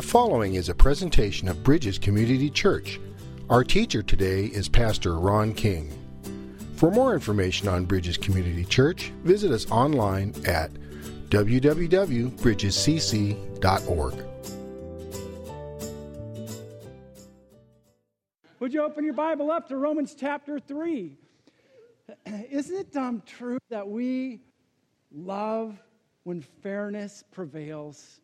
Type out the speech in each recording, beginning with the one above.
The following is a presentation of Bridges Community Church. Our teacher today is Pastor Ron King. For more information on Bridges Community Church, visit us online at www.bridgescc.org. Would you open your Bible up to Romans chapter 3? Isn't it um, true that we love when fairness prevails?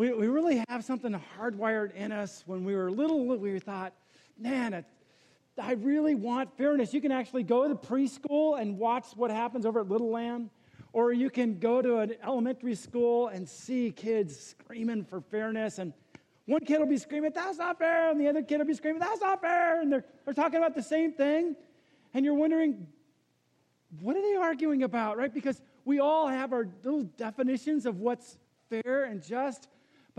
We, we really have something hardwired in us. When we were little, we thought, man, I really want fairness. You can actually go to preschool and watch what happens over at Little Lamb, or you can go to an elementary school and see kids screaming for fairness. And one kid will be screaming, that's not fair, and the other kid will be screaming, that's not fair. And they're, they're talking about the same thing. And you're wondering, what are they arguing about, right? Because we all have our little definitions of what's fair and just.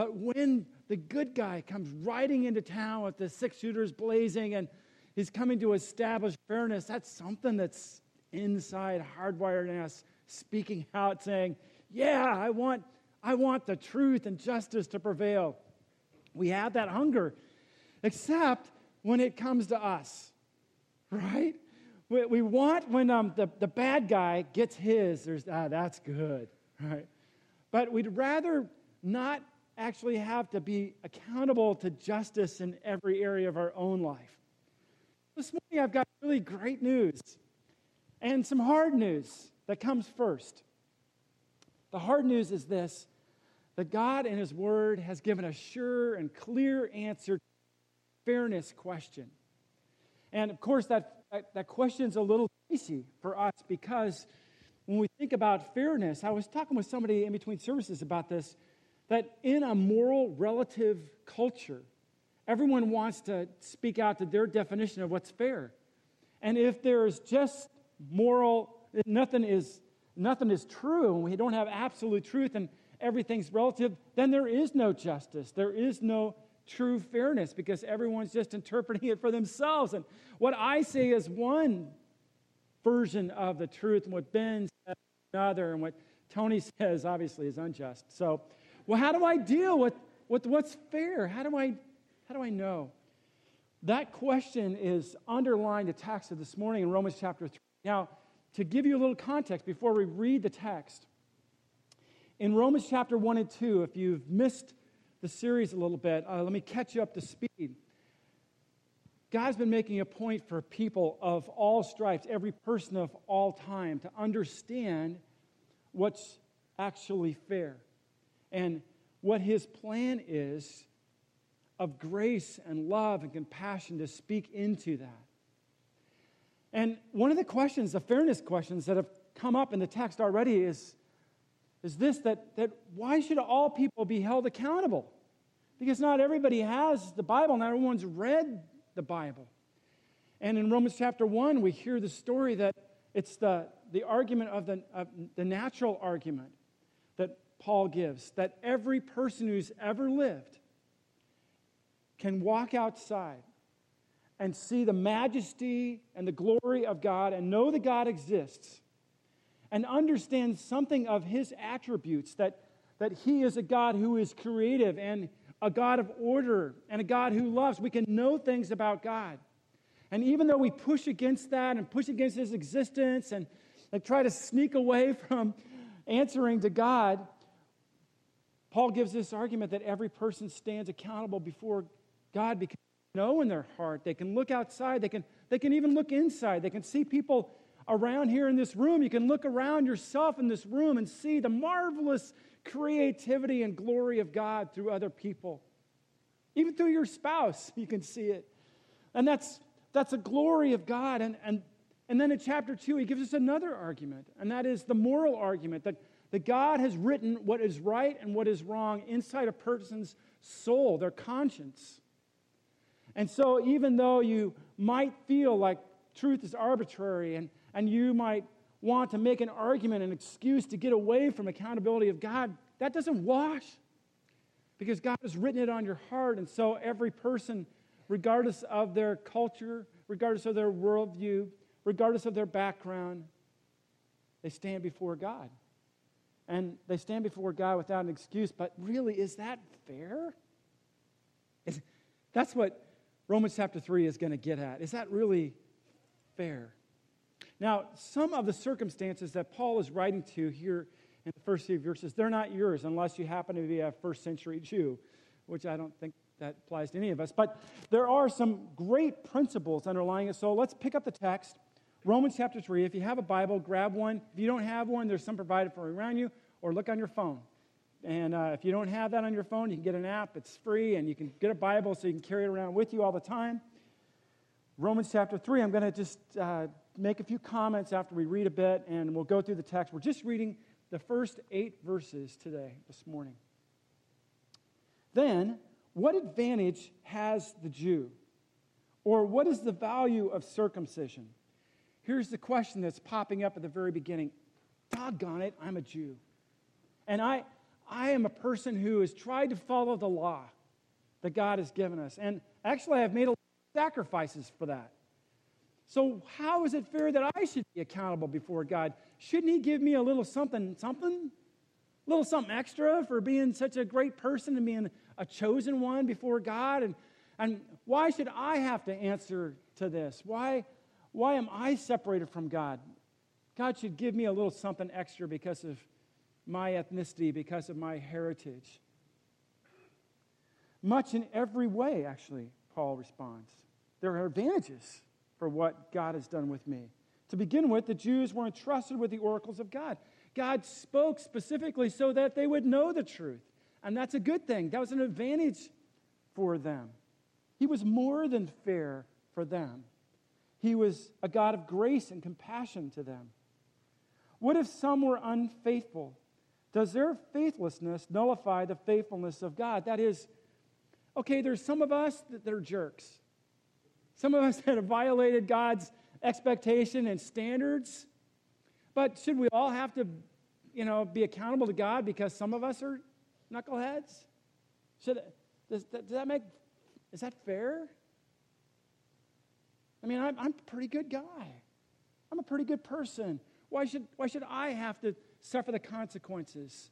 But when the good guy comes riding into town with the six shooters blazing and he's coming to establish fairness, that's something that's inside, hardwired in us, speaking out, saying, Yeah, I want, I want the truth and justice to prevail. We have that hunger, except when it comes to us, right? We, we want when um, the, the bad guy gets his, there's, ah, that's good, right? But we'd rather not actually have to be accountable to justice in every area of our own life. This morning, I've got really great news and some hard news that comes first. The hard news is this that God in His Word has given a sure and clear answer to the fairness question. And of course, that, that, that question's a little dicey for us because when we think about fairness, I was talking with somebody in between services about this that in a moral relative culture, everyone wants to speak out to their definition of what's fair. And if there's just moral, nothing is, nothing is true, and we don't have absolute truth and everything's relative, then there is no justice. There is no true fairness because everyone's just interpreting it for themselves. And what I say is one version of the truth, and what Ben says another, and what Tony says obviously is unjust. So well, how do I deal with, with what's fair? How do I how do I know? That question is underlying the text of this morning in Romans chapter 3. Now, to give you a little context before we read the text, in Romans chapter 1 and 2, if you've missed the series a little bit, uh, let me catch you up to speed. God's been making a point for people of all stripes, every person of all time, to understand what's actually fair and what his plan is of grace and love and compassion to speak into that. And one of the questions, the fairness questions that have come up in the text already is, is this that, that why should all people be held accountable? Because not everybody has the Bible, not everyone's read the Bible. And in Romans chapter 1, we hear the story that it's the, the argument of the, of the natural argument Paul gives that every person who's ever lived can walk outside and see the majesty and the glory of God and know that God exists and understand something of his attributes that, that he is a God who is creative and a God of order and a God who loves. We can know things about God. And even though we push against that and push against his existence and, and try to sneak away from answering to God, Paul gives this argument that every person stands accountable before God because they know in their heart. They can look outside, they can, they can even look inside. They can see people around here in this room. You can look around yourself in this room and see the marvelous creativity and glory of God through other people. Even through your spouse, you can see it. And that's, that's a glory of God. And, and, and then in chapter 2, he gives us another argument, and that is the moral argument that that God has written what is right and what is wrong inside a person's soul, their conscience. And so, even though you might feel like truth is arbitrary and, and you might want to make an argument, an excuse to get away from accountability of God, that doesn't wash because God has written it on your heart. And so, every person, regardless of their culture, regardless of their worldview, regardless of their background, they stand before God and they stand before God without an excuse. But really, is that fair? Is, That's what Romans chapter 3 is going to get at. Is that really fair? Now, some of the circumstances that Paul is writing to here in the first few verses, they're not yours unless you happen to be a first century Jew, which I don't think that applies to any of us. But there are some great principles underlying it. So let's pick up the text. Romans chapter 3. If you have a Bible, grab one. If you don't have one, there's some provided for around you, or look on your phone. And uh, if you don't have that on your phone, you can get an app. It's free, and you can get a Bible so you can carry it around with you all the time. Romans chapter 3, I'm going to just uh, make a few comments after we read a bit, and we'll go through the text. We're just reading the first eight verses today, this morning. Then, what advantage has the Jew? Or what is the value of circumcision? Here's the question that's popping up at the very beginning Doggone it, I'm a Jew. And I, I am a person who has tried to follow the law that God has given us. And actually, I've made a lot of sacrifices for that. So, how is it fair that I should be accountable before God? Shouldn't He give me a little something, something? A little something extra for being such a great person and being a chosen one before God? And, and why should I have to answer to this? Why, why am I separated from God? God should give me a little something extra because of my ethnicity, because of my heritage. Much in every way, actually, Paul responds. There are advantages for what God has done with me. To begin with, the Jews were entrusted with the oracles of God. God spoke specifically so that they would know the truth. And that's a good thing. That was an advantage for them. He was more than fair for them. He was a God of grace and compassion to them. What if some were unfaithful? Does their faithlessness nullify the faithfulness of God? That is, okay, there's some of us that are jerks. Some of us that have violated God's expectation and standards. But should we all have to, you know, be accountable to God because some of us are knuckleheads? Should, does, does that make, is that fair? I mean, I'm, I'm a pretty good guy. I'm a pretty good person. Why should, why should I have to suffer the consequences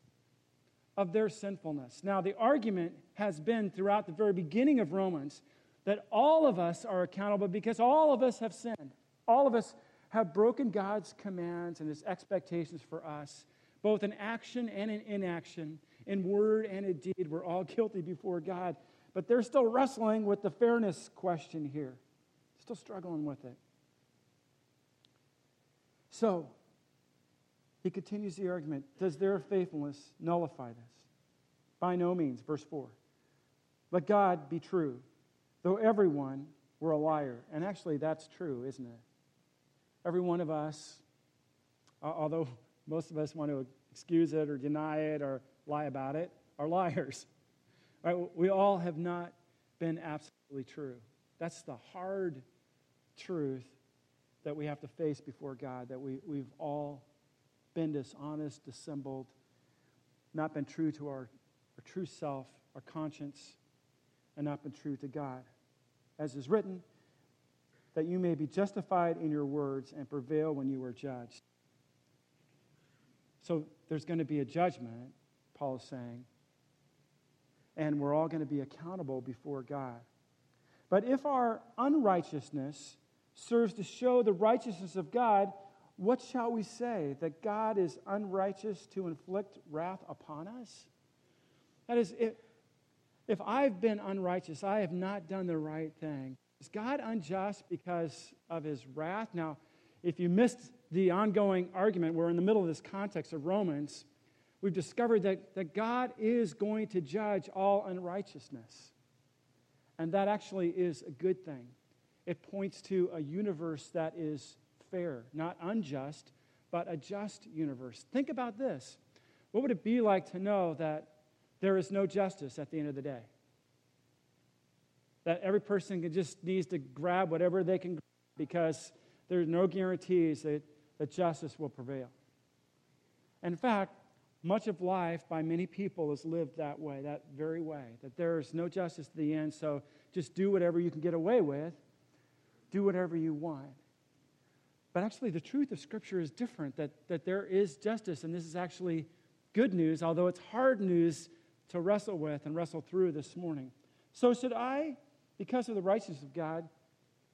of their sinfulness? Now, the argument has been throughout the very beginning of Romans that all of us are accountable because all of us have sinned. All of us have broken God's commands and his expectations for us, both in action and in inaction, in word and in deed. We're all guilty before God. But they're still wrestling with the fairness question here still struggling with it. So, he continues the argument Does their faithfulness nullify this? By no means. Verse 4. Let God be true, though everyone were a liar. And actually, that's true, isn't it? Every one of us, although most of us want to excuse it or deny it or lie about it, are liars. Right? We all have not been absolutely true. That's the hard truth that we have to face before God, that we, we've all been dishonest, dissembled, not been true to our, our true self, our conscience, and not been true to God. As is written, that you may be justified in your words and prevail when you are judged. So there's going to be a judgment, Paul is saying, and we're all going to be accountable before God. But if our unrighteousness serves to show the righteousness of God, what shall we say? That God is unrighteous to inflict wrath upon us? That is, if, if I've been unrighteous, I have not done the right thing. Is God unjust because of his wrath? Now, if you missed the ongoing argument, we're in the middle of this context of Romans, we've discovered that, that God is going to judge all unrighteousness. And that actually is a good thing it points to a universe that is fair, not unjust, but a just universe. Think about this. What would it be like to know that there is no justice at the end of the day? That every person just needs to grab whatever they can grab because there's no guarantees that, that justice will prevail. In fact, much of life by many people is lived that way, that very way, that there is no justice to the end, so just do whatever you can get away with do whatever you want. But actually, the truth of Scripture is different, that, that there is justice, and this is actually good news, although it's hard news to wrestle with and wrestle through this morning. So, should I, because of the righteousness of God,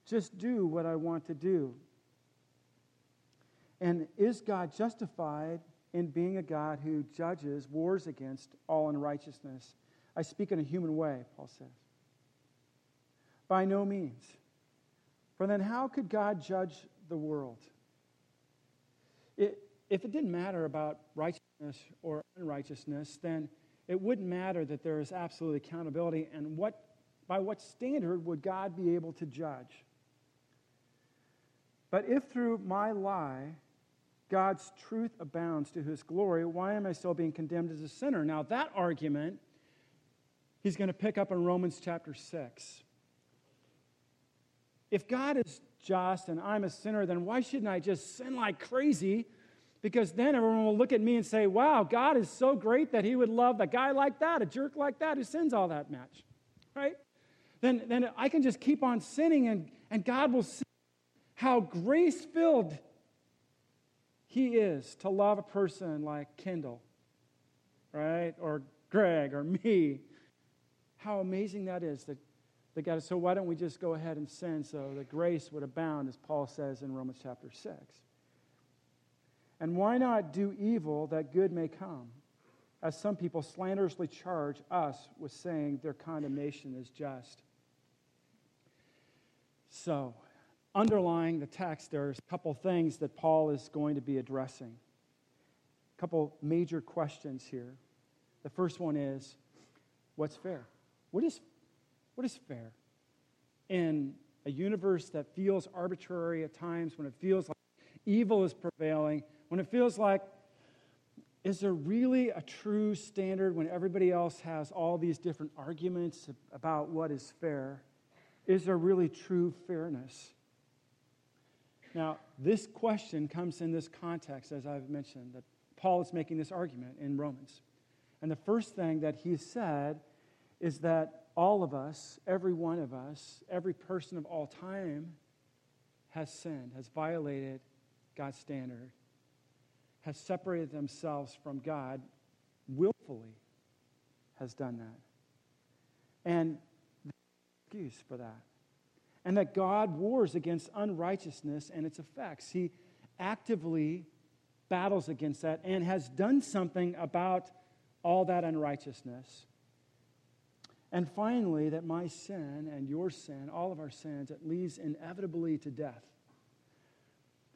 just do what I want to do? And is God justified in being a God who judges, wars against all unrighteousness? I speak in a human way, Paul says. By no means. For then, how could God judge the world? It, if it didn't matter about righteousness or unrighteousness, then it wouldn't matter that there is absolute accountability. And what, by what standard would God be able to judge? But if through my lie God's truth abounds to his glory, why am I still being condemned as a sinner? Now, that argument he's going to pick up in Romans chapter 6. If God is just and I'm a sinner, then why shouldn't I just sin like crazy? Because then everyone will look at me and say, wow, God is so great that he would love a guy like that, a jerk like that who sins all that much, right? Then, then I can just keep on sinning and, and God will see how grace filled he is to love a person like Kendall, right? Or Greg or me. How amazing that is that, that God, so why don't we just go ahead and sin so that grace would abound, as Paul says in Romans chapter 6. And why not do evil that good may come? As some people slanderously charge us with saying their condemnation is just. So, underlying the text, there's a couple things that Paul is going to be addressing. A couple major questions here. The first one is what's fair? What is, what is fair? In a universe that feels arbitrary at times, when it feels like evil is prevailing, when it feels like, is there really a true standard when everybody else has all these different arguments about what is fair? Is there really true fairness? Now, this question comes in this context, as I've mentioned, that Paul is making this argument in Romans. And the first thing that he said is that all of us, every one of us, every person of all time has sinned, has violated God's standard, has separated themselves from God, willfully has done that. And excuse for that and that God wars against unrighteousness and its effects. He actively battles against that and has done something about all that unrighteousness. And finally, that my sin and your sin, all of our sins, it leads inevitably to death.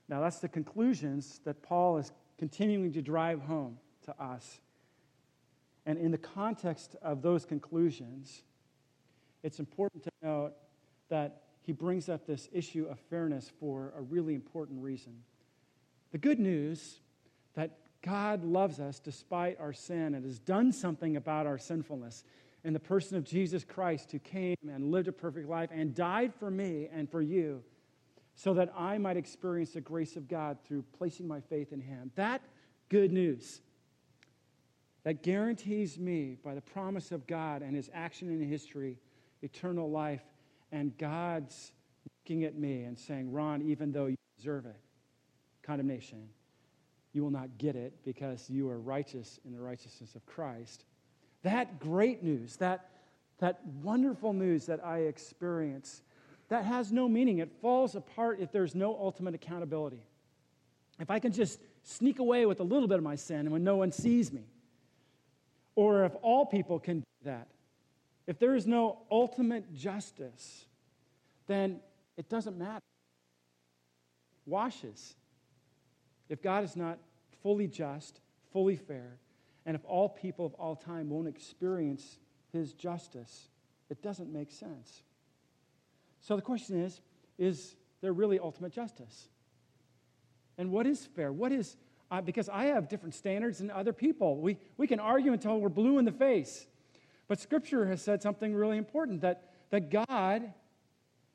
Now, that's the conclusions that Paul is continuing to drive home to us. And in the context of those conclusions, it's important to note that he brings up this issue of fairness for a really important reason. The good news that God loves us despite our sin and has done something about our sinfulness in the person of Jesus Christ, who came and lived a perfect life and died for me and for you so that I might experience the grace of God through placing my faith in Him. That good news that guarantees me, by the promise of God and His action in history, eternal life and God's looking at me and saying, Ron, even though you deserve it, condemnation, you will not get it because you are righteous in the righteousness of Christ. That great news, that, that wonderful news that I experience, that has no meaning. It falls apart if there's no ultimate accountability. If I can just sneak away with a little bit of my sin and when no one sees me, or if all people can do that, if there is no ultimate justice, then it doesn't matter. Washes. If God is not fully just, fully fair, and if all people of all time won't experience his justice, it doesn't make sense. So the question is is there really ultimate justice? And what is fair? What is, uh, because I have different standards than other people. We, we can argue until we're blue in the face. But Scripture has said something really important that, that God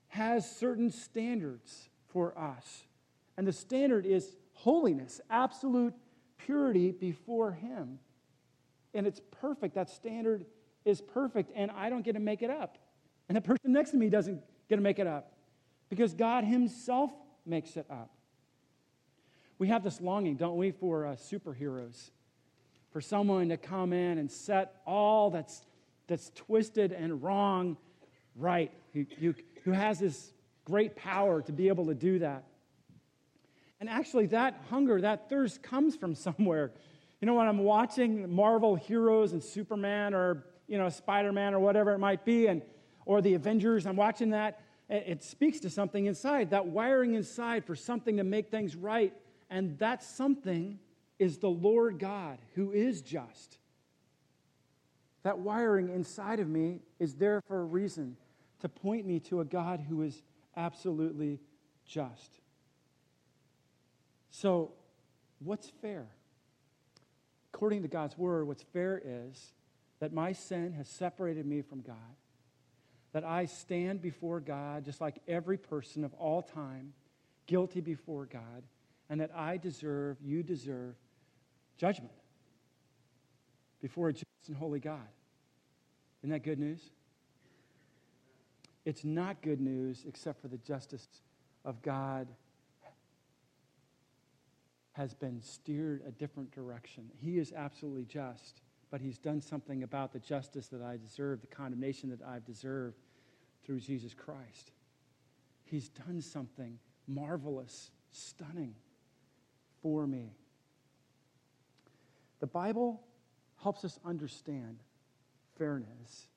has certain standards for us. And the standard is holiness, absolute purity before Him. And it's perfect. That standard is perfect, and I don't get to make it up. And the person next to me doesn't get to make it up because God Himself makes it up. We have this longing, don't we, for uh, superheroes, for someone to come in and set all that's that's twisted and wrong right, who, who, who has this great power to be able to do that. And actually, that hunger, that thirst comes from somewhere. You know, when I'm watching Marvel heroes and Superman or, you know, Spider Man or whatever it might be, and, or the Avengers, I'm watching that, it speaks to something inside, that wiring inside for something to make things right. And that something is the Lord God who is just. That wiring inside of me is there for a reason to point me to a God who is absolutely just. So, what's fair? According to God's word, what's fair is that my sin has separated me from God, that I stand before God just like every person of all time, guilty before God, and that I deserve, you deserve judgment before a just and holy God. Isn't that good news? It's not good news except for the justice of God has been steered a different direction. He is absolutely just, but he's done something about the justice that I deserve, the condemnation that I've deserved through Jesus Christ. He's done something marvelous, stunning for me. The Bible helps us understand fairness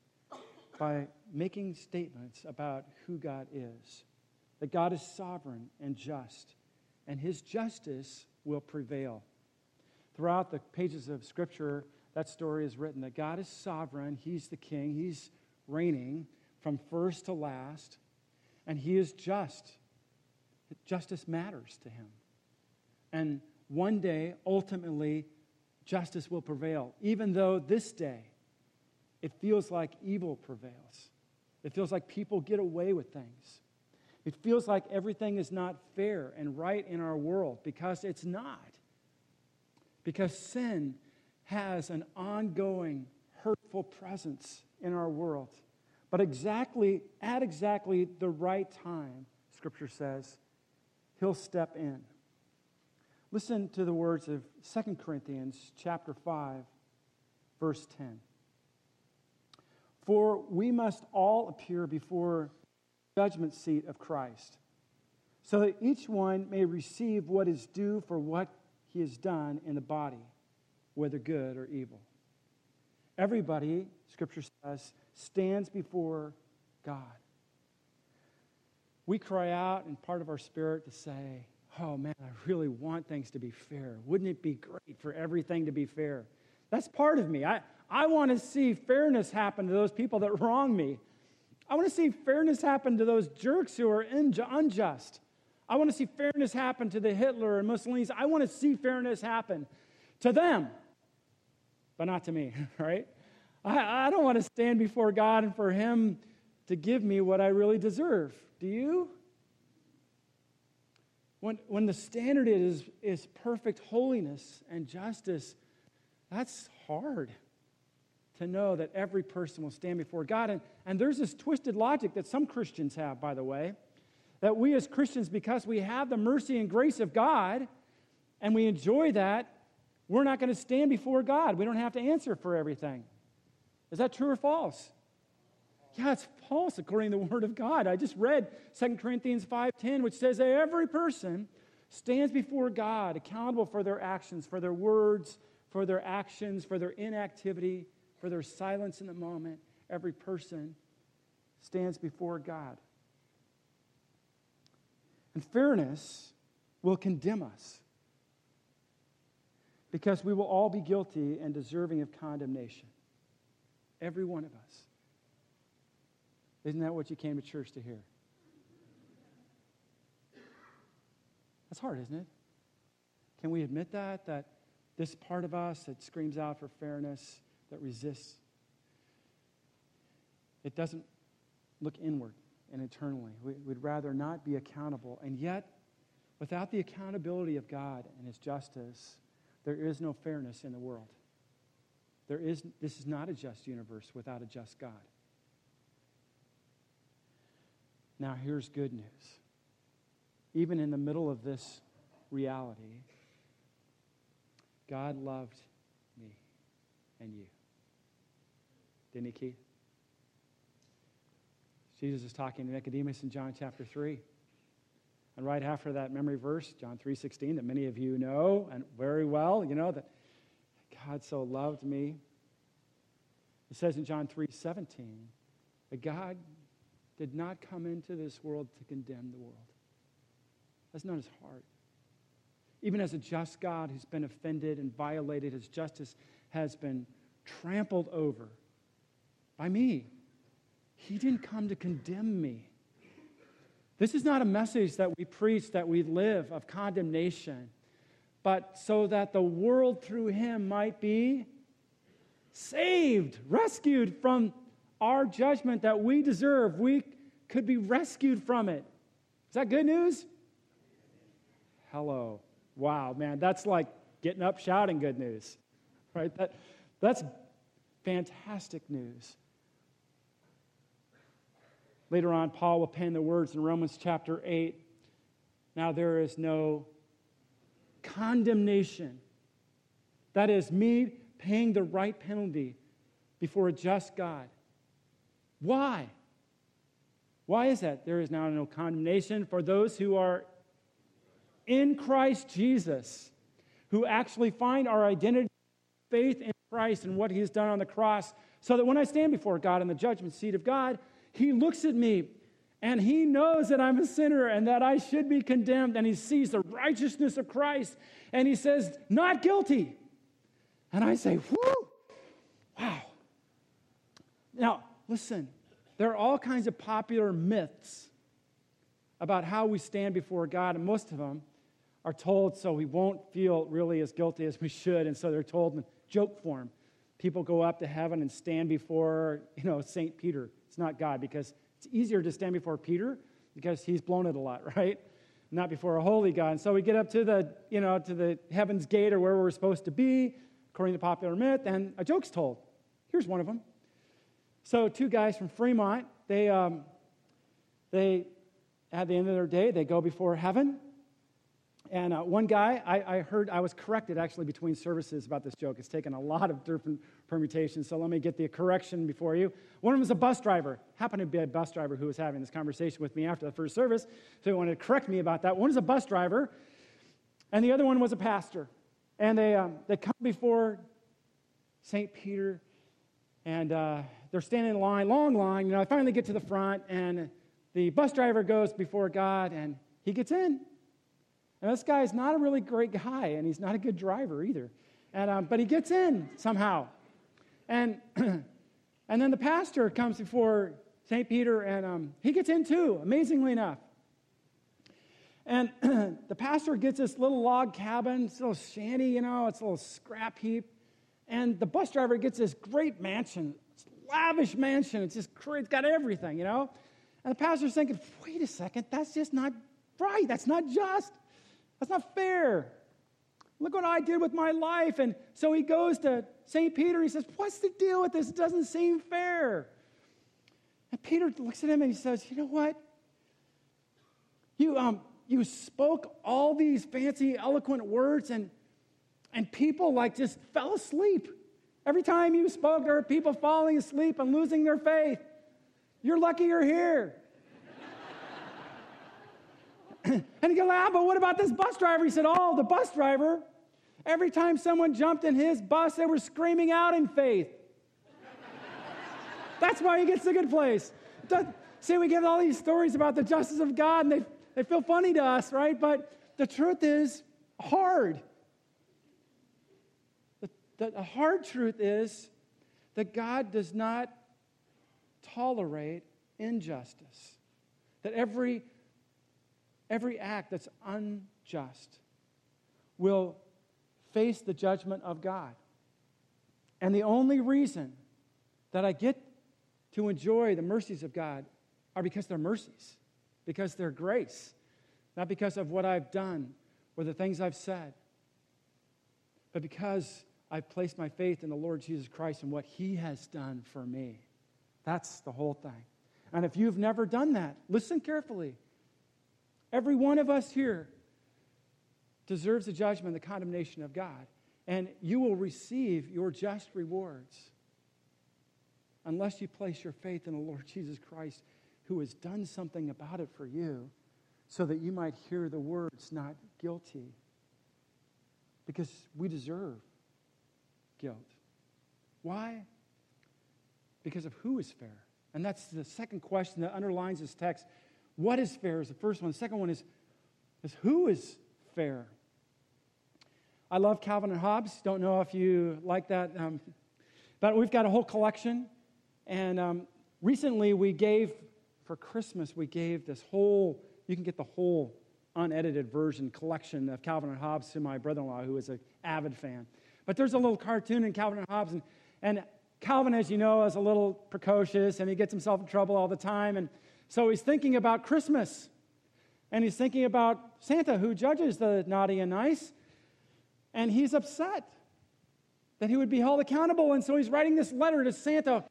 by making statements about who God is. That God is sovereign and just, and his justice will prevail. Throughout the pages of Scripture, that story is written that God is sovereign, he's the king, he's reigning from first to last, and he is just. Justice matters to him. And one day, ultimately, justice will prevail, even though this day it feels like evil prevails. It feels like people get away with things. It feels like everything is not fair and right in our world because it's not. Because sin has an ongoing hurtful presence in our world. But exactly at exactly the right time, scripture says, he'll step in. Listen to the words of 2 Corinthians chapter 5 verse 10. For we must all appear before judgment seat of Christ, so that each one may receive what is due for what he has done in the body, whether good or evil. Everybody, Scripture says, stands before God. We cry out in part of our spirit to say, Oh man, I really want things to be fair. Wouldn't it be great for everything to be fair? That's part of me. I, I want to see fairness happen to those people that wrong me. I want to see fairness happen to those jerks who are unjust. I want to see fairness happen to the Hitler and Mussolini's. I want to see fairness happen to them, but not to me, right? I, I don't want to stand before God and for Him to give me what I really deserve. Do you? When, when the standard is, is perfect holiness and justice, that's hard to know that every person will stand before God. And, and there's this twisted logic that some Christians have, by the way, that we as Christians, because we have the mercy and grace of God and we enjoy that, we're not going to stand before God. We don't have to answer for everything. Is that true or false? Yeah, it's false according to the Word of God. I just read 2 Corinthians 5.10, which says that every person stands before God accountable for their actions, for their words, for their actions, for their inactivity, for their silence in the moment. Every person stands before God. And fairness will condemn us because we will all be guilty and deserving of condemnation. Every one of us. Isn't that what you came to church to hear? That's hard, isn't it? Can we admit that? That this part of us that screams out for fairness, that resists, it doesn't look inward and internally. We, would rather not be accountable. And yet, without the accountability of God and His justice, there is no fairness in the world. There is, this is not a just universe without a just God. Now, here's good news. Even in the middle of this reality, God loved me and you. Didn't he, Keith? Jesus is talking to Nicodemus in John chapter 3. And right after that memory verse, John 3:16, that many of you know and very well, you know that God so loved me. It says in John 3:17 that God did not come into this world to condemn the world. That's not his heart. Even as a just God who's been offended and violated, his justice has been trampled over by me. He didn't come to condemn me. This is not a message that we preach, that we live of condemnation, but so that the world through him might be saved, rescued from our judgment that we deserve. We could be rescued from it. Is that good news? Hello. Wow, man, that's like getting up shouting good news, right? That, that's fantastic news. Later on, Paul will pen the words in Romans chapter 8. Now there is no condemnation. That is, me paying the right penalty before a just God. Why? Why is that? There is now no condemnation for those who are in Christ Jesus, who actually find our identity, faith in Christ and what he has done on the cross, so that when I stand before God in the judgment seat of God, he looks at me and he knows that I'm a sinner and that I should be condemned, and he sees the righteousness of Christ and he says, Not guilty. And I say, Whoo, wow. Now, listen, there are all kinds of popular myths about how we stand before God, and most of them are told so we won't feel really as guilty as we should, and so they're told in joke form. People go up to heaven and stand before, you know, St. Peter. Not God because it's easier to stand before Peter because he's blown it a lot, right? Not before a holy God. And so we get up to the, you know, to the heaven's gate or where we're supposed to be, according to popular myth, and a joke's told. Here's one of them. So two guys from Fremont, they, um, they at the end of their day, they go before heaven, and uh, one guy, I, I, heard, I was corrected actually between services about this joke. It's taken a lot of different permutations, so let me get the correction before you. One of them was a bus driver, happened to be a bus driver who was having this conversation with me after the first service, so he wanted to correct me about that. One is a bus driver, and the other one was a pastor. And they, um, they come before St. Peter, and uh, they're standing in line, long line. You know, I finally get to the front, and the bus driver goes before God, and he gets in. And this guy is not a really great guy, and he's not a good driver either. And, um, but he gets in somehow. And, and then the pastor comes before St. Peter, and um, he gets in too, amazingly enough. And the pastor gets this little log cabin, this little shanty, you know, it's a little scrap heap. And the bus driver gets this great mansion, lavish mansion. It's just it's got everything, you know. And the pastor's thinking, wait a second, that's just not right. That's not just. That's not fair. Look what I did with my life. And so he goes to St. Peter. He says, What's the deal with this? It doesn't seem fair. And Peter looks at him and he says, You know what? You, um, you spoke all these fancy, eloquent words, and, and people like just fell asleep. Every time you spoke, there were people falling asleep and losing their faith. You're lucky you're here. and he goes, ah, but what about this bus driver? He said, oh, the bus driver, every time someone jumped in his bus, they were screaming out in faith. That's why he gets the good place. See, we get all these stories about the justice of God, and they, they feel funny to us, right? But the truth is hard. The, the, the hard truth is that God does not tolerate injustice. That every every act that's unjust will face the judgment of God. And the only reason that I get to enjoy the mercies of God are because they're mercies, because they're grace, not because of what I've done or the things I've said, but because I've placed my faith in the Lord Jesus Christ and what He has done for me. That's the whole thing. And if you've never done that, listen carefully. Every one of us here deserves the judgment, the condemnation of God, and you will receive your just rewards. unless you place your faith in the Lord Jesus Christ, who has done something about it for you, so that you might hear the words, not guilty. Because we deserve guilt. Why? Because of who is fair. And that's the second question that underlines this text. What is fair is the first one. The second one is, is who is fair? I love Calvin and Hobbes. Don't know if you like that. Um, but we've got a whole collection. And um, recently we gave, for Christmas, we gave this whole, you can get the whole unedited version collection of Calvin and Hobbes to my brother in law, who is an avid fan. But there's a little cartoon in Calvin and Hobbes. And, and Calvin, as you know, is a little precocious and he gets himself in trouble all the time. And so he's thinking about Christmas. And he's thinking about Santa, who judges the naughty and nice. And he's upset that he would be held accountable. And so he's writing this letter to Santa.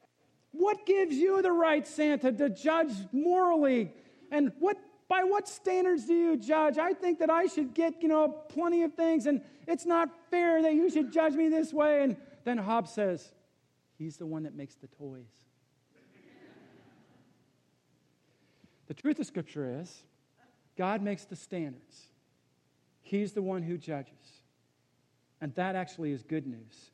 What gives you the right, Santa, to judge morally? And what by what standards do you judge? I think that I should get, you know, plenty of things, and it's not fair that you should judge me this way. And then Hobbes says, He's the one that makes the toys. the truth of Scripture is, God makes the standards. He's the one who judges. And that actually is good news.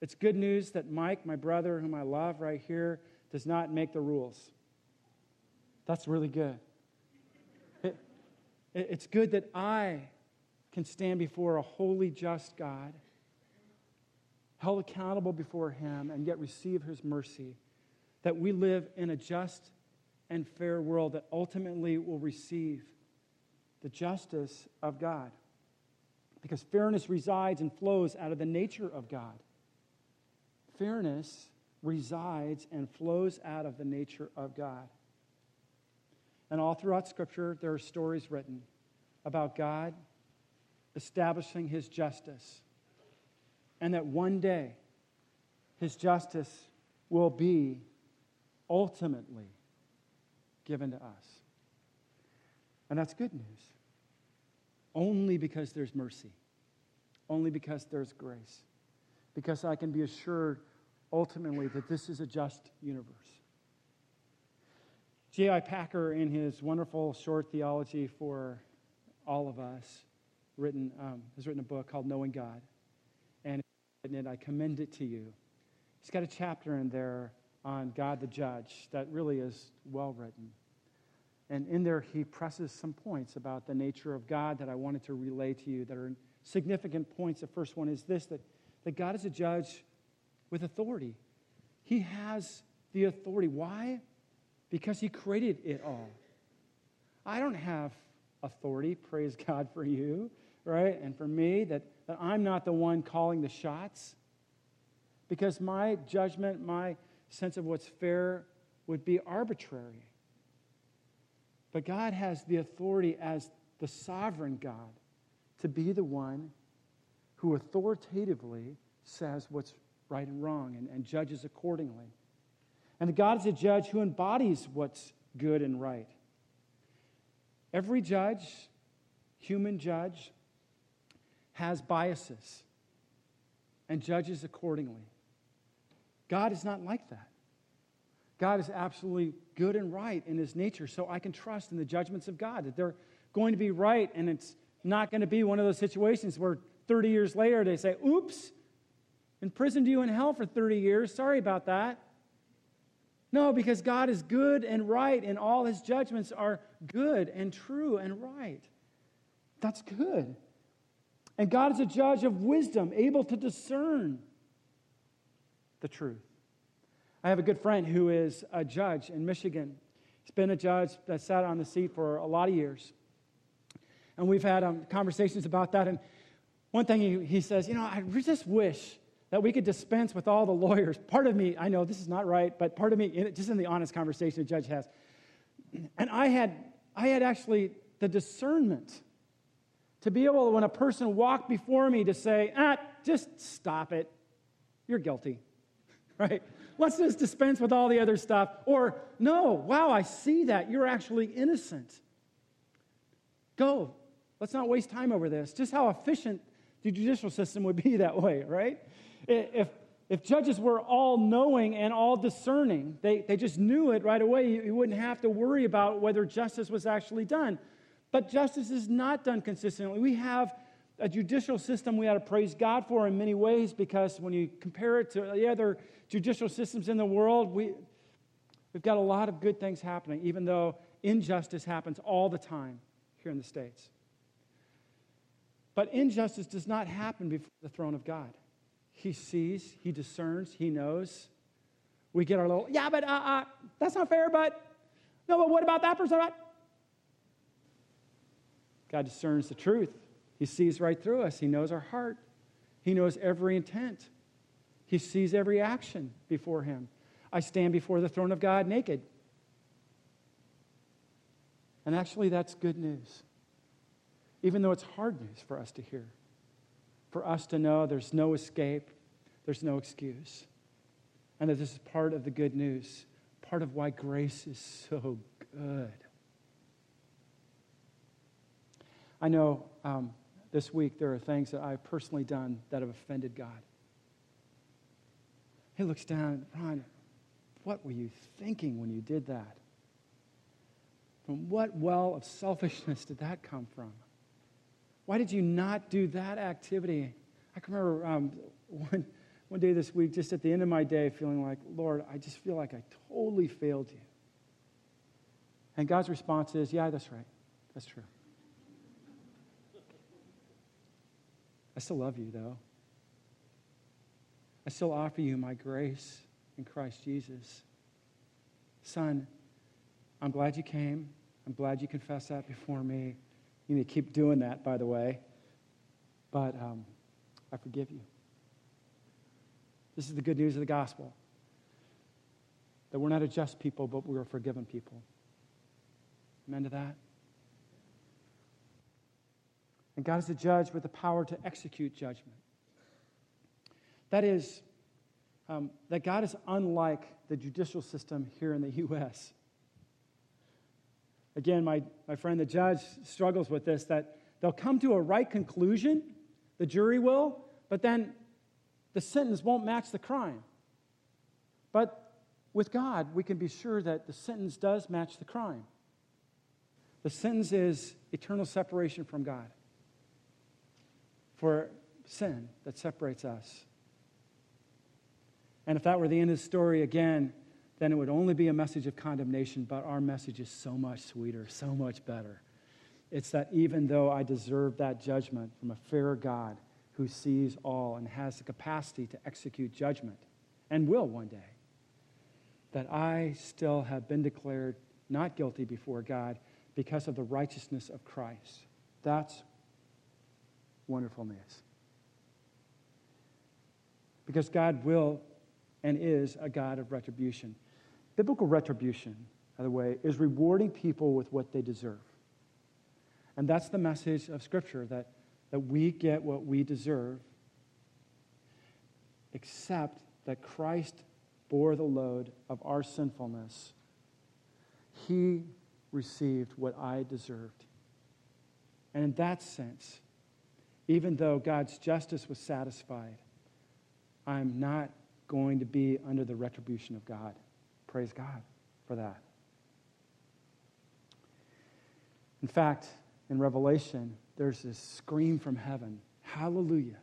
It's good news that Mike, my brother, whom I love right here, does not make the rules. That's really good. It, it's good that I can stand before a holy, just God, held accountable before Him, and yet receive His mercy. That we live in a just and fair world that ultimately will receive the justice of God because fairness resides and flows out of the nature of God. Fairness resides and flows out of the nature of God. And all throughout Scripture, there are stories written about God establishing his justice, and that one day his justice will be ultimately given to us. And that's good news only because there's mercy, only because there's grace, because I can be assured ultimately that this is a just universe. J.I. Packer, in his wonderful short theology for all of us, written, um, has written a book called Knowing God. And it, I commend it to you. He's got a chapter in there on God the Judge that really is well written. And in there, he presses some points about the nature of God that I wanted to relay to you that are significant points. The first one is this that, that God is a judge with authority. He has the authority. Why? Because he created it all. I don't have authority, praise God for you, right? And for me, that, that I'm not the one calling the shots. Because my judgment, my sense of what's fair would be arbitrary. But God has the authority as the sovereign God to be the one who authoritatively says what's right and wrong and, and judges accordingly. And God is a judge who embodies what's good and right. Every judge, human judge, has biases and judges accordingly. God is not like that. God is absolutely good and right in his nature, so I can trust in the judgments of God that they're going to be right, and it's not going to be one of those situations where 30 years later they say, oops, imprisoned you in hell for 30 years. Sorry about that. No, because God is good and right, and all his judgments are good and true and right. That's good. And God is a judge of wisdom, able to discern the truth. I have a good friend who is a judge in Michigan. He's been a judge that sat on the seat for a lot of years. And we've had um, conversations about that. And one thing he, he says, you know, I just wish that we could dispense with all the lawyers. Part of me, I know this is not right, but part of me, just in the honest conversation a judge has. And I had, I had actually the discernment to be able, when a person walked before me, to say, ah, just stop it. You're guilty, right? Let's just dispense with all the other stuff. Or, no, wow, I see that. You're actually innocent. Go. Let's not waste time over this. Just how efficient the judicial system would be that way, right? If, If judges were all knowing and all discerning, they, they just knew it right away, you, you wouldn't have to worry about whether justice was actually done. But justice is not done consistently. We have a judicial system we ought to praise God for in many ways because when you compare it to the other judicial systems in the world, we, we've got a lot of good things happening, even though injustice happens all the time here in the States. But injustice does not happen before the throne of God. He sees, he discerns, he knows. We get our little, yeah, but uh, uh, that's not fair, but no, but what about that person? God discerns the truth. He sees right through us. He knows our heart. He knows every intent. He sees every action before him. I stand before the throne of God naked. And actually, that's good news, even though it's hard news for us to hear for us to know there's no escape, there's no excuse, and that this is part of the good news, part of why grace is so good. I know um, this week there are things that I've personally done that have offended God. He looks down, Ron, what were you thinking when you did that? From what well of selfishness did that come from? Why did you not do that activity? I can remember um, one, one day this week, just at the end of my day, feeling like, Lord, I just feel like I totally failed you. And God's response is, Yeah, that's right. That's true. Still love you, though. I still offer you my grace in Christ Jesus. Son, I'm glad you came. I'm glad you confessed that before me. You need to keep doing that, by the way. But um, I forgive you. This is the good news of the gospel that we're not a just people, but we're a forgiven people. Amen to that? And God is a judge with the power to execute judgment. That is, um, that God is unlike the judicial system here in the U.S. Again, my, my friend the judge struggles with this that they'll come to a right conclusion, the jury will, but then the sentence won't match the crime. But with God, we can be sure that the sentence does match the crime. The sentence is eternal separation from God for sin that separates us. And if that were the end of the story, again, then it would only be a message of condemnation, but our message is so much sweeter, so much better. It's that even though I deserve that judgment from a fair God who sees all and has the capacity to execute judgment and will one day, that I still have been declared not guilty before God because of the righteousness of Christ. That's wonderful news. Because God will and is a God of retribution. Biblical retribution, by the way, is rewarding people with what they deserve. And that's the message of Scripture that, that we get what we deserve, except that Christ bore the load of our sinfulness. He received what I deserved. And in that sense, even though God's justice was satisfied, I'm not going to be under the retribution of God. Praise God for that. In fact, in Revelation, there's this scream from heaven Hallelujah!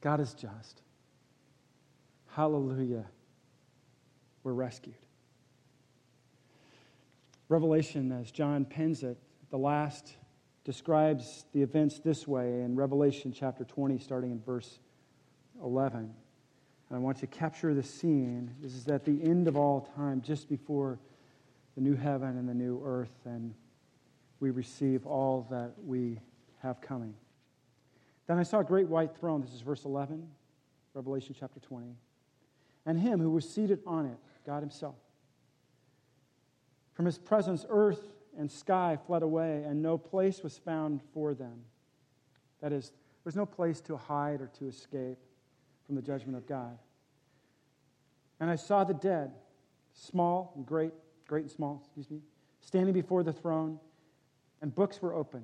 God is just. Hallelujah! We're rescued. Revelation, as John pens it, the last describes the events this way in Revelation chapter 20, starting in verse 11. And I want you to capture the scene. This is at the end of all time, just before the new heaven and the new earth, and we receive all that we have coming. Then I saw a great white throne. This is verse 11, Revelation chapter 20. And him who was seated on it, God Himself. From His presence, earth and sky fled away, and no place was found for them. That is, there was no place to hide or to escape from the judgment of God. And I saw the dead, small and great, great and small, excuse me, standing before the throne, and books were open.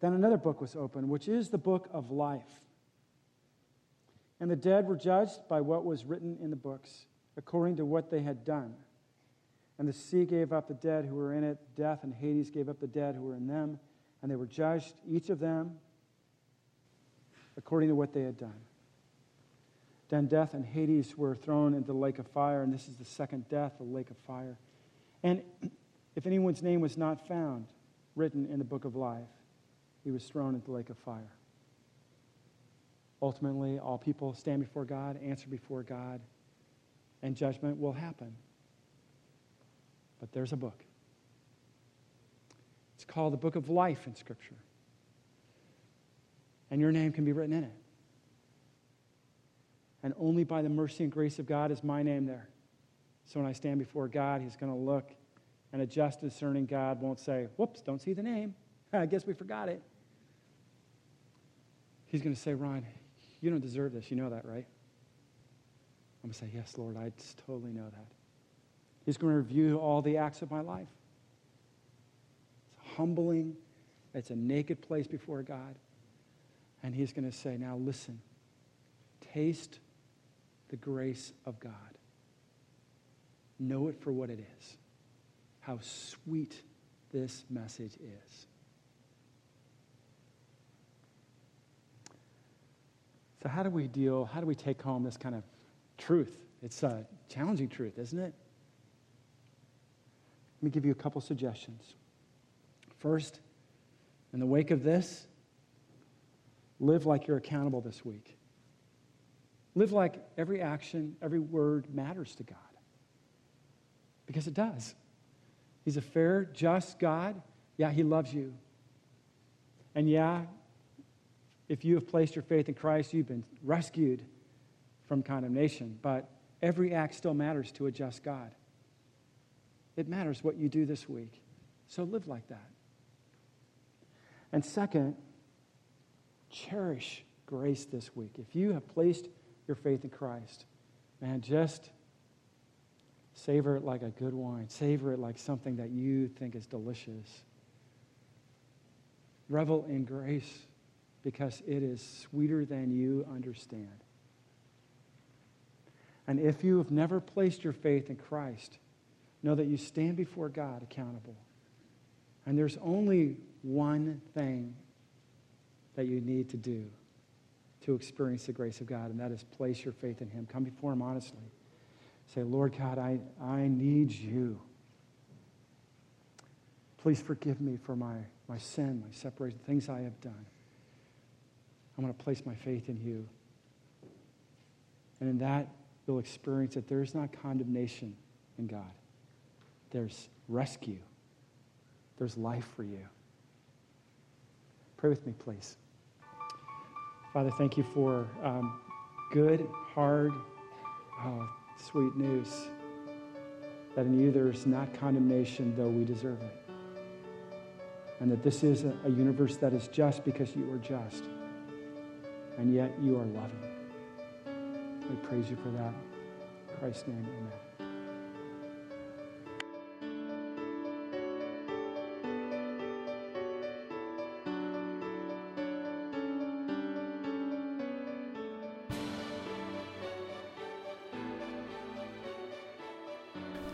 Then another book was open, which is the book of life. And the dead were judged by what was written in the books, according to what they had done. And the sea gave up the dead who were in it, death and Hades gave up the dead who were in them, and they were judged, each of them, according to what they had done. Then death and Hades were thrown into the lake of fire, and this is the second death, the lake of fire. And if anyone's name was not found written in the book of life, he was thrown into the lake of fire. Ultimately, all people stand before God, answer before God, and judgment will happen. But there's a book. It's called the Book of Life in Scripture. And your name can be written in it. And only by the mercy and grace of God is my name there. So when I stand before God, He's going to look, and a just, discerning God won't say, Whoops, don't see the name. I guess we forgot it. He's going to say, Ron, you don't deserve this. You know that, right? I'm going to say, Yes, Lord, I totally know that. He's going to review all the acts of my life. It's humbling, it's a naked place before God. And He's going to say, Now listen, taste the grace of God. Know it for what it is. How sweet this message is. So, how do we deal, how do we take home this kind of truth? It's a challenging truth, isn't it? Let me give you a couple suggestions. First, in the wake of this, live like you're accountable this week. Live like every action, every word matters to God. Because it does. He's a fair, just God. Yeah, He loves you. And yeah, if you have placed your faith in Christ, you've been rescued from condemnation. But every act still matters to a just God. It matters what you do this week. So live like that. And second, cherish grace this week. If you have placed your faith in Christ, man, just savor it like a good wine. Savor it like something that you think is delicious. Revel in grace because it is sweeter than you understand. And if you have never placed your faith in Christ, know that you stand before God accountable. And there's only one thing that you need to do to experience the grace of God, and that is place your faith in Him. Come before Him honestly. Say, Lord God, I, I need you. Please forgive me for my, my sin, my separation, things I have done. I'm going to place my faith in you. And in that, you'll experience that there is not condemnation in God, there's rescue, there's life for you. Pray with me, please. Father, thank you for um, good, hard, oh, sweet news that in you there's not condemnation, though we deserve it. And that this is a, a universe that is just because you are just and yet you are loving. We praise you for that. In Christ's name, amen.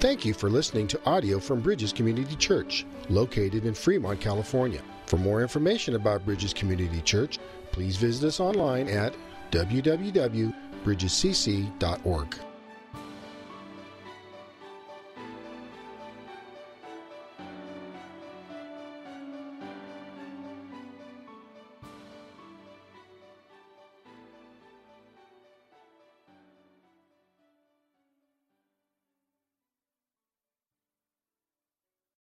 Thank you for listening to audio from Bridges Community Church, located in Fremont, California. For more information about Bridges Community Church, please visit us online at www.bridgescc.org.